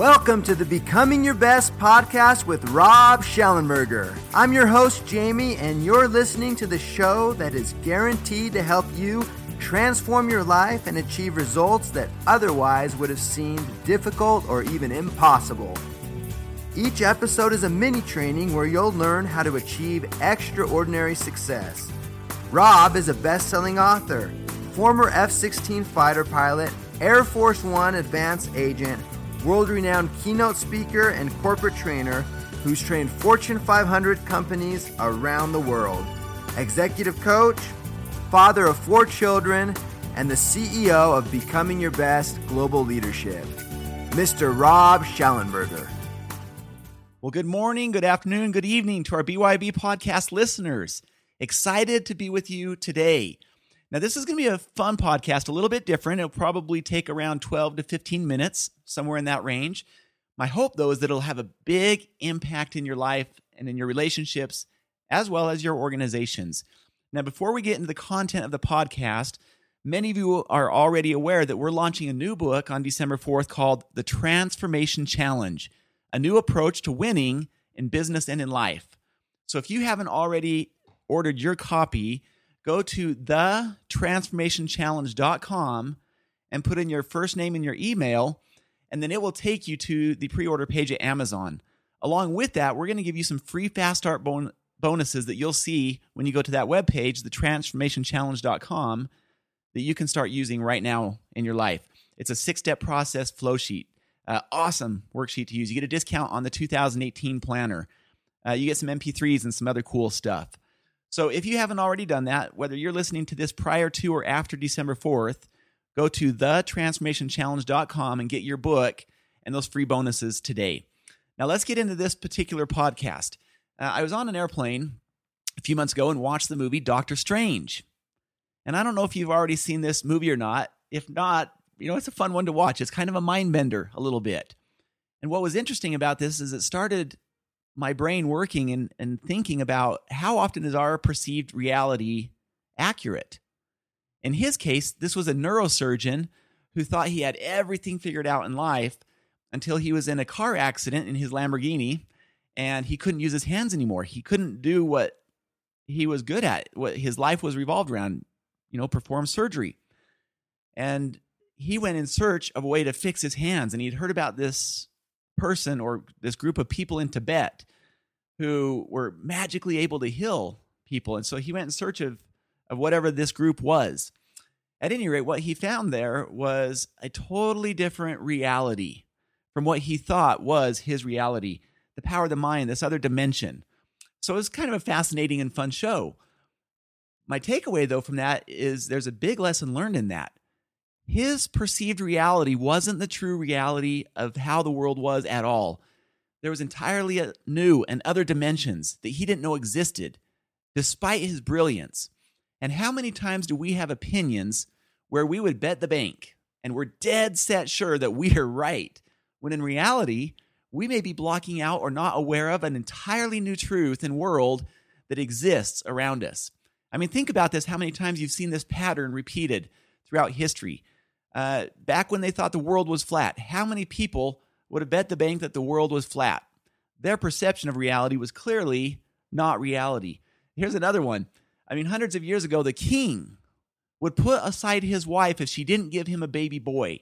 Welcome to the Becoming Your Best podcast with Rob Shallenberger. I'm your host, Jamie, and you're listening to the show that is guaranteed to help you transform your life and achieve results that otherwise would have seemed difficult or even impossible. Each episode is a mini training where you'll learn how to achieve extraordinary success. Rob is a best selling author, former F 16 fighter pilot, Air Force One advance agent, world renowned keynote speaker, and corporate trainer who's trained Fortune 500 companies around the world, executive coach, father of four children, and the CEO of Becoming Your Best Global Leadership, Mr. Rob Shallenberger. Well, good morning, good afternoon, good evening to our BYB podcast listeners. Excited to be with you today. Now, this is going to be a fun podcast, a little bit different. It'll probably take around 12 to 15 minutes, somewhere in that range. My hope, though, is that it'll have a big impact in your life and in your relationships, as well as your organizations. Now, before we get into the content of the podcast, many of you are already aware that we're launching a new book on December 4th called The Transformation Challenge a new approach to winning in business and in life. So if you haven't already ordered your copy, go to thetransformationchallenge.com and put in your first name and your email, and then it will take you to the pre order page at Amazon. Along with that, we're going to give you some free fast start bon- bonuses that you'll see when you go to that webpage, thetransformationchallenge.com, that you can start using right now in your life. It's a six step process flow sheet. Uh, awesome worksheet to use. You get a discount on the 2018 planner. Uh, you get some MP3s and some other cool stuff. So if you haven't already done that, whether you're listening to this prior to or after December 4th, go to thetransformationchallenge.com and get your book and those free bonuses today. Now let's get into this particular podcast. Uh, I was on an airplane a few months ago and watched the movie Doctor Strange. And I don't know if you've already seen this movie or not. If not, you know, it's a fun one to watch. It's kind of a mind bender a little bit. And what was interesting about this is it started my brain working and, and thinking about how often is our perceived reality accurate. In his case, this was a neurosurgeon who thought he had everything figured out in life until he was in a car accident in his Lamborghini and he couldn't use his hands anymore. He couldn't do what he was good at, what his life was revolved around, you know, perform surgery. And he went in search of a way to fix his hands and he'd heard about this person or this group of people in Tibet who were magically able to heal people. And so he went in search of of whatever this group was. At any rate what he found there was a totally different reality from what he thought was his reality the power of the mind this other dimension. So it was kind of a fascinating and fun show. My takeaway though from that is there's a big lesson learned in that. His perceived reality wasn't the true reality of how the world was at all. There was entirely new and other dimensions that he didn't know existed, despite his brilliance. And how many times do we have opinions where we would bet the bank and we're dead set sure that we are right, when in reality, we may be blocking out or not aware of an entirely new truth and world that exists around us? I mean, think about this how many times you've seen this pattern repeated throughout history. Uh, back when they thought the world was flat, how many people would have bet the bank that the world was flat? Their perception of reality was clearly not reality. Here's another one. I mean, hundreds of years ago, the king would put aside his wife if she didn't give him a baby boy.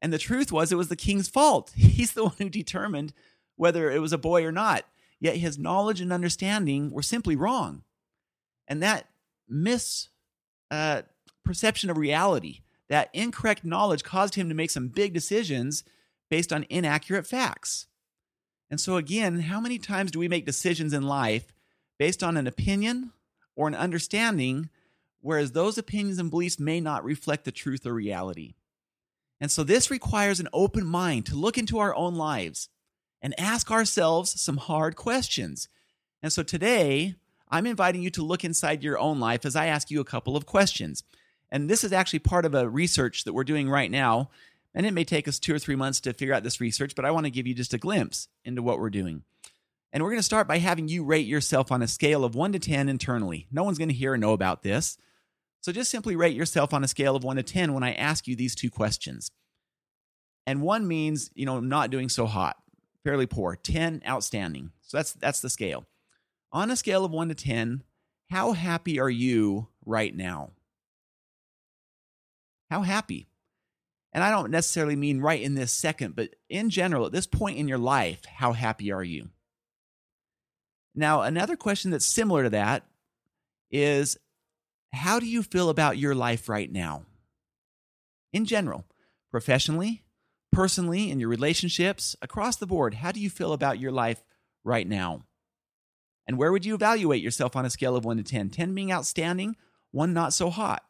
And the truth was, it was the king's fault. He's the one who determined whether it was a boy or not. Yet his knowledge and understanding were simply wrong. And that misperception uh, of reality that incorrect knowledge caused him to make some big decisions based on inaccurate facts. And so, again, how many times do we make decisions in life based on an opinion or an understanding, whereas those opinions and beliefs may not reflect the truth or reality? And so, this requires an open mind to look into our own lives and ask ourselves some hard questions. And so, today, I'm inviting you to look inside your own life as I ask you a couple of questions. And this is actually part of a research that we're doing right now. And it may take us two or three months to figure out this research, but I want to give you just a glimpse into what we're doing. And we're going to start by having you rate yourself on a scale of one to 10 internally. No one's going to hear or know about this. So just simply rate yourself on a scale of one to 10 when I ask you these two questions. and one means you know not doing so hot, fairly poor. Ten, outstanding. So that's that's the scale. On a scale of one to ten, how happy are you right now? How happy? And I don't necessarily mean right in this second, but in general, at this point in your life, how happy are you? Now, another question that's similar to that is how do you feel about your life right now? In general, professionally, personally, in your relationships, across the board, how do you feel about your life right now? And where would you evaluate yourself on a scale of 1 to 10? 10 being outstanding, 1 not so hot.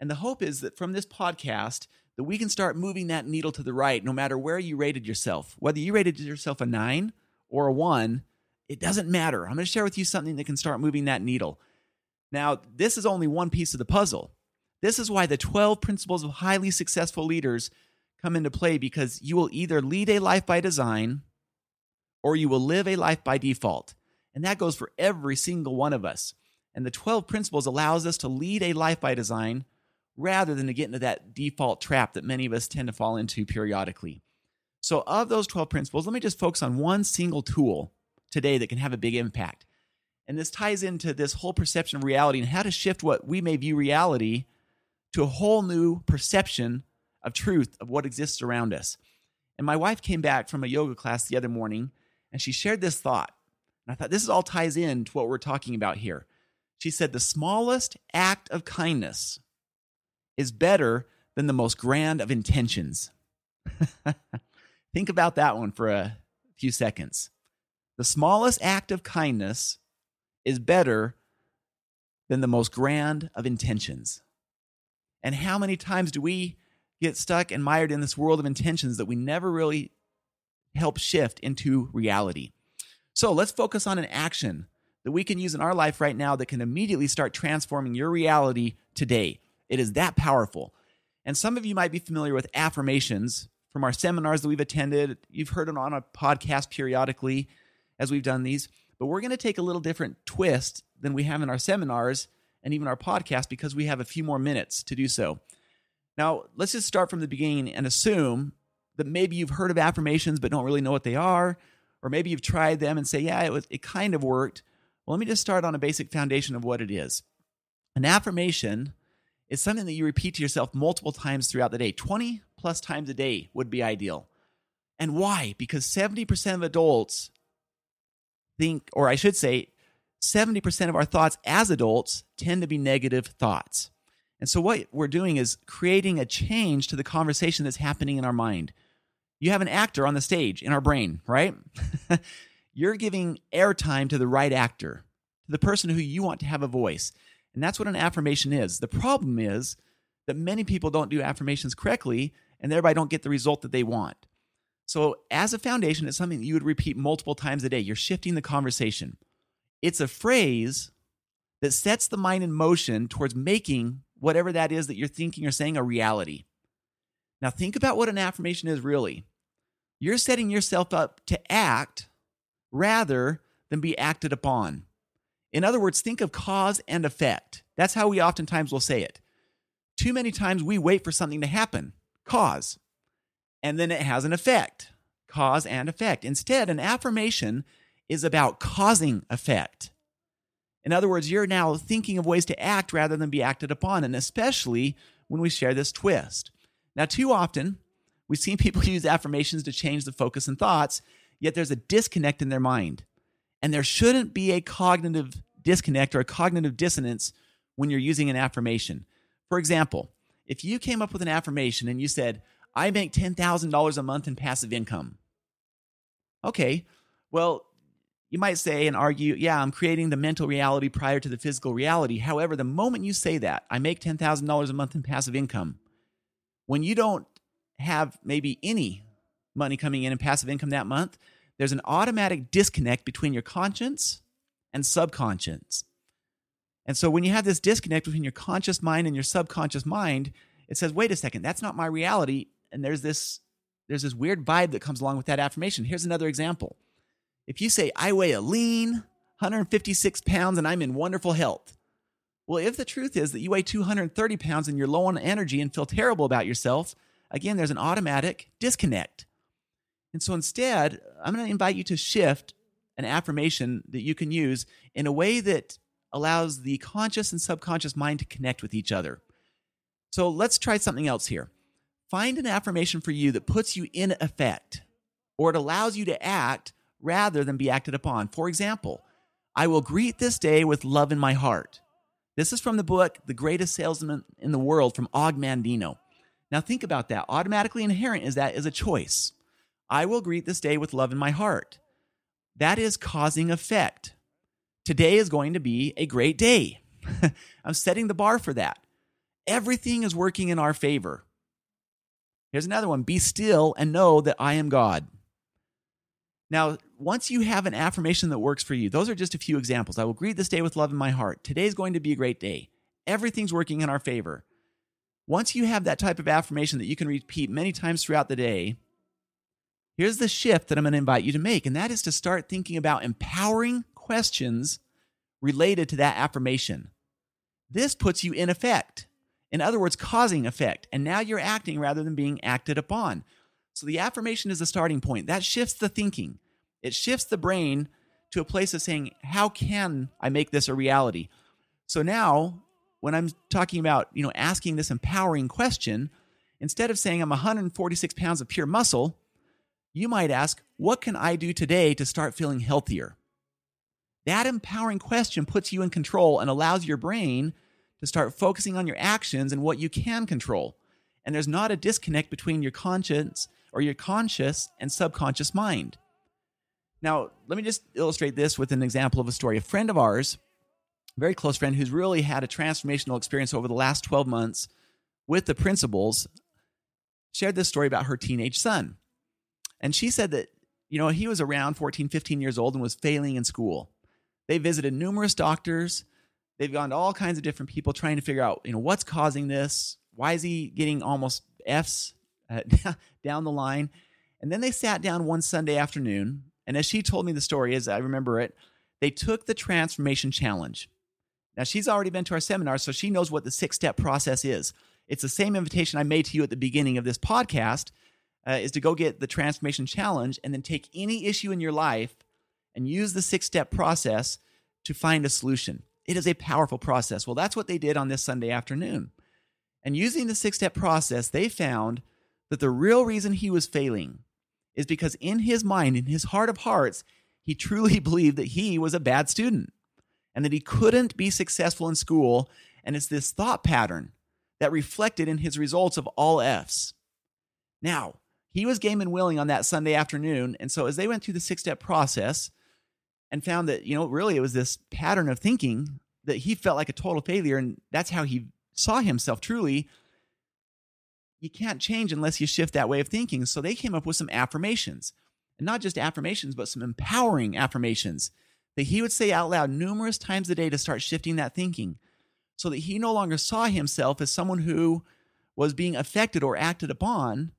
And the hope is that from this podcast, that we can start moving that needle to the right no matter where you rated yourself. Whether you rated yourself a 9 or a 1, it doesn't matter. I'm going to share with you something that can start moving that needle. Now, this is only one piece of the puzzle. This is why the 12 principles of highly successful leaders come into play because you will either lead a life by design or you will live a life by default. And that goes for every single one of us. And the 12 principles allows us to lead a life by design rather than to get into that default trap that many of us tend to fall into periodically. So, of those 12 principles, let me just focus on one single tool today that can have a big impact. And this ties into this whole perception of reality and how to shift what we may view reality to a whole new perception of truth of what exists around us. And my wife came back from a yoga class the other morning and she shared this thought. And I thought this all ties in to what we're talking about here. She said, The smallest act of kindness is better than the most grand of intentions. Think about that one for a few seconds. The smallest act of kindness is better than the most grand of intentions. And how many times do we get stuck and mired in this world of intentions that we never really help shift into reality? So let's focus on an action that we can use in our life right now that can immediately start transforming your reality today. It is that powerful. And some of you might be familiar with affirmations from our seminars that we've attended. You've heard it on a podcast periodically as we've done these. But we're going to take a little different twist than we have in our seminars and even our podcast because we have a few more minutes to do so. Now, let's just start from the beginning and assume that maybe you've heard of affirmations but don't really know what they are, or maybe you've tried them and say, "Yeah, it was it kind of worked." Well, let me just start on a basic foundation of what it is. An affirmation is something that you repeat to yourself multiple times throughout the day. 20 plus times a day would be ideal. And why? Because 70% of adults think, or I should say, 70% of our thoughts as adults tend to be negative thoughts. And so, what we're doing is creating a change to the conversation that's happening in our mind. You have an actor on the stage in our brain, right? You're giving airtime to the right actor, to the person who you want to have a voice. And that's what an affirmation is. The problem is that many people don't do affirmations correctly and thereby don't get the result that they want. So, as a foundation, it's something that you would repeat multiple times a day. You're shifting the conversation. It's a phrase that sets the mind in motion towards making whatever that is that you're thinking or saying a reality. Now, think about what an affirmation is really. You're setting yourself up to act rather than be acted upon. In other words, think of cause and effect. That's how we oftentimes will say it. Too many times we wait for something to happen, cause and then it has an effect cause and effect. Instead, an affirmation is about causing effect. In other words, you're now thinking of ways to act rather than be acted upon, and especially when we share this twist. Now, too often, we've seen people use affirmations to change the focus and thoughts, yet there's a disconnect in their mind. And there shouldn't be a cognitive disconnect or a cognitive dissonance when you're using an affirmation. For example, if you came up with an affirmation and you said, I make $10,000 a month in passive income. Okay, well, you might say and argue, yeah, I'm creating the mental reality prior to the physical reality. However, the moment you say that, I make $10,000 a month in passive income, when you don't have maybe any money coming in in passive income that month, there's an automatic disconnect between your conscience and subconscious. And so when you have this disconnect between your conscious mind and your subconscious mind, it says, wait a second, that's not my reality and there's this there's this weird vibe that comes along with that affirmation. Here's another example. If you say, I weigh a lean 156 pounds and I'm in wonderful health. Well, if the truth is that you weigh 230 pounds and you're low on energy and feel terrible about yourself, again, there's an automatic disconnect. And so instead, I'm going to invite you to shift an affirmation that you can use in a way that allows the conscious and subconscious mind to connect with each other. So let's try something else here. Find an affirmation for you that puts you in effect or it allows you to act rather than be acted upon. For example, I will greet this day with love in my heart. This is from the book The Greatest Salesman in the World from Og Mandino. Now think about that. Automatically inherent is that is a choice. I will greet this day with love in my heart. That is causing effect. Today is going to be a great day. I'm setting the bar for that. Everything is working in our favor. Here's another one Be still and know that I am God. Now, once you have an affirmation that works for you, those are just a few examples. I will greet this day with love in my heart. Today's going to be a great day. Everything's working in our favor. Once you have that type of affirmation that you can repeat many times throughout the day, here's the shift that I'm going to invite you to make, and that is to start thinking about empowering questions related to that affirmation. This puts you in effect. In other words, causing effect. And now you're acting rather than being acted upon. So the affirmation is the starting point. That shifts the thinking. It shifts the brain to a place of saying, how can I make this a reality? So now when I'm talking about, you know, asking this empowering question, instead of saying I'm 146 pounds of pure muscle, you might ask, what can I do today to start feeling healthier? That empowering question puts you in control and allows your brain to start focusing on your actions and what you can control. And there's not a disconnect between your conscience or your conscious and subconscious mind. Now, let me just illustrate this with an example of a story. A friend of ours very close friend who's really had a transformational experience over the last 12 months with the principles shared this story about her teenage son. And she said that, you know, he was around 14, 15 years old and was failing in school. They visited numerous doctors. They've gone to all kinds of different people trying to figure out, you know, what's causing this? Why is he getting almost F's uh, down the line? And then they sat down one Sunday afternoon. And as she told me the story, as I remember it, they took the transformation challenge. Now, she's already been to our seminar, so she knows what the six step process is. It's the same invitation I made to you at the beginning of this podcast uh, is to go get the transformation challenge and then take any issue in your life and use the six step process to find a solution. It is a powerful process. Well, that's what they did on this Sunday afternoon. And using the six step process, they found that the real reason he was failing is because in his mind, in his heart of hearts, he truly believed that he was a bad student and that he couldn't be successful in school. And it's this thought pattern that reflected in his results of all F's. Now, he was game and willing on that Sunday afternoon. And so as they went through the six step process and found that, you know, really it was this pattern of thinking that he felt like a total failure. And that's how he saw himself truly. You can't change unless you shift that way of thinking. So they came up with some affirmations and not just affirmations, but some empowering affirmations that he would say out loud numerous times a day to start shifting that thinking so that he no longer saw himself as someone who was being affected or acted upon,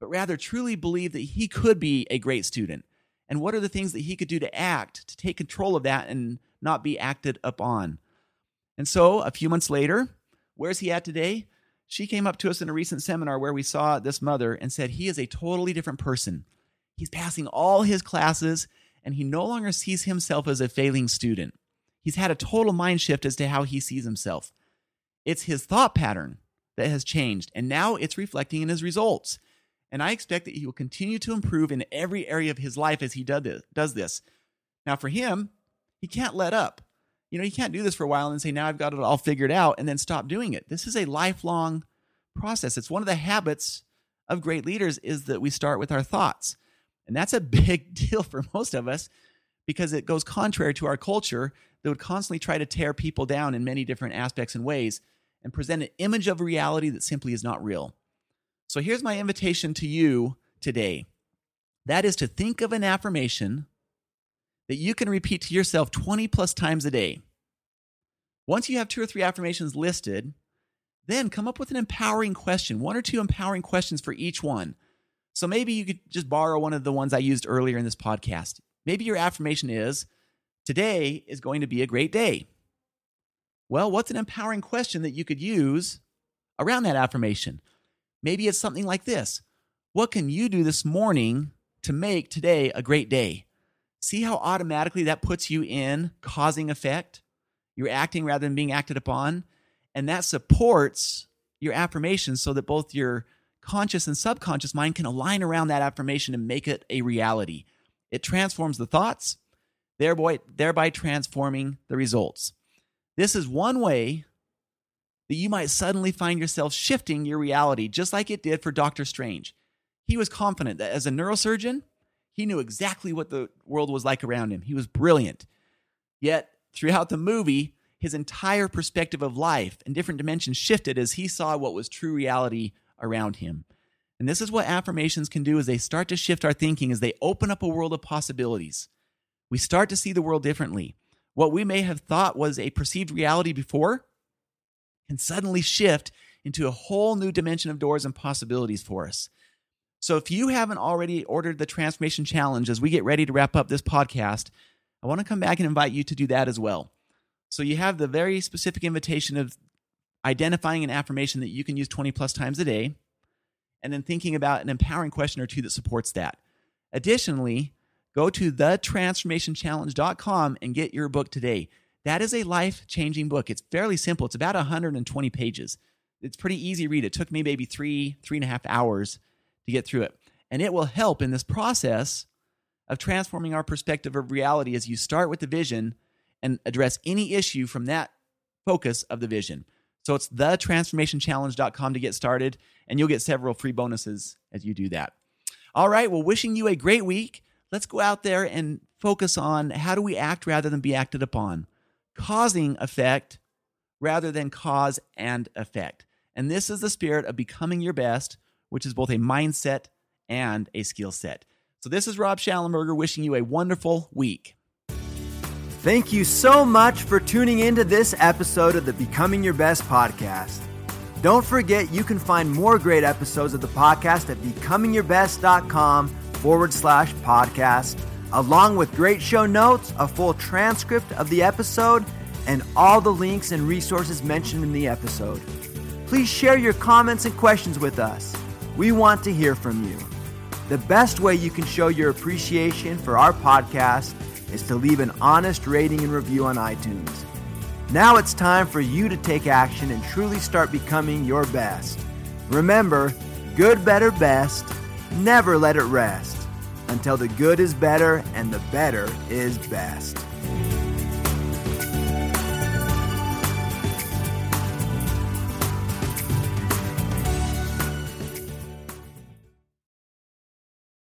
but rather truly believed that he could be a great student. And what are the things that he could do to act, to take control of that and not be acted upon? And so a few months later, where's he at today? She came up to us in a recent seminar where we saw this mother and said, He is a totally different person. He's passing all his classes and he no longer sees himself as a failing student. He's had a total mind shift as to how he sees himself. It's his thought pattern that has changed, and now it's reflecting in his results. And I expect that he will continue to improve in every area of his life as he does this. Now, for him, he can't let up. You know, he can't do this for a while and say, now I've got it all figured out and then stop doing it. This is a lifelong process. It's one of the habits of great leaders is that we start with our thoughts. And that's a big deal for most of us because it goes contrary to our culture that would constantly try to tear people down in many different aspects and ways and present an image of reality that simply is not real. So here's my invitation to you today that is to think of an affirmation that you can repeat to yourself 20 plus times a day. Once you have two or three affirmations listed, then come up with an empowering question, one or two empowering questions for each one. So maybe you could just borrow one of the ones I used earlier in this podcast. Maybe your affirmation is today is going to be a great day. Well, what's an empowering question that you could use around that affirmation? Maybe it's something like this What can you do this morning to make today a great day? See how automatically that puts you in causing effect? You're acting rather than being acted upon. And that supports your affirmation so that both your conscious and subconscious mind can align around that affirmation and make it a reality. It transforms the thoughts, thereby, thereby transforming the results. This is one way that you might suddenly find yourself shifting your reality, just like it did for Doctor Strange. He was confident that as a neurosurgeon, he knew exactly what the world was like around him. He was brilliant. Yet, throughout the movie, his entire perspective of life and different dimensions shifted as he saw what was true reality around him. And this is what affirmations can do as they start to shift our thinking as they open up a world of possibilities. We start to see the world differently. What we may have thought was a perceived reality before can suddenly shift into a whole new dimension of doors and possibilities for us. So if you haven't already ordered the transformation challenge as we get ready to wrap up this podcast, I want to come back and invite you to do that as well. So you have the very specific invitation of identifying an affirmation that you can use 20 plus times a day, and then thinking about an empowering question or two that supports that. Additionally, go to thetransformationchallenge.com and get your book today. That is a life changing book. It's fairly simple, it's about 120 pages. It's pretty easy to read. It took me maybe three, three and a half hours to get through it. And it will help in this process of transforming our perspective of reality as you start with the vision and address any issue from that focus of the vision. So it's thetransformationchallenge.com to get started, and you'll get several free bonuses as you do that. All right, well, wishing you a great week. Let's go out there and focus on how do we act rather than be acted upon, causing effect rather than cause and effect. And this is the spirit of becoming your best, which is both a mindset and a skill set. So this is Rob Shallenberger wishing you a wonderful week. Thank you so much for tuning into this episode of the Becoming Your Best podcast. Don't forget you can find more great episodes of the podcast at becomingyourbest.com forward slash podcast, along with great show notes, a full transcript of the episode, and all the links and resources mentioned in the episode. Please share your comments and questions with us. We want to hear from you. The best way you can show your appreciation for our podcast is to leave an honest rating and review on iTunes. Now it's time for you to take action and truly start becoming your best. Remember, good, better, best. Never let it rest until the good is better and the better is best.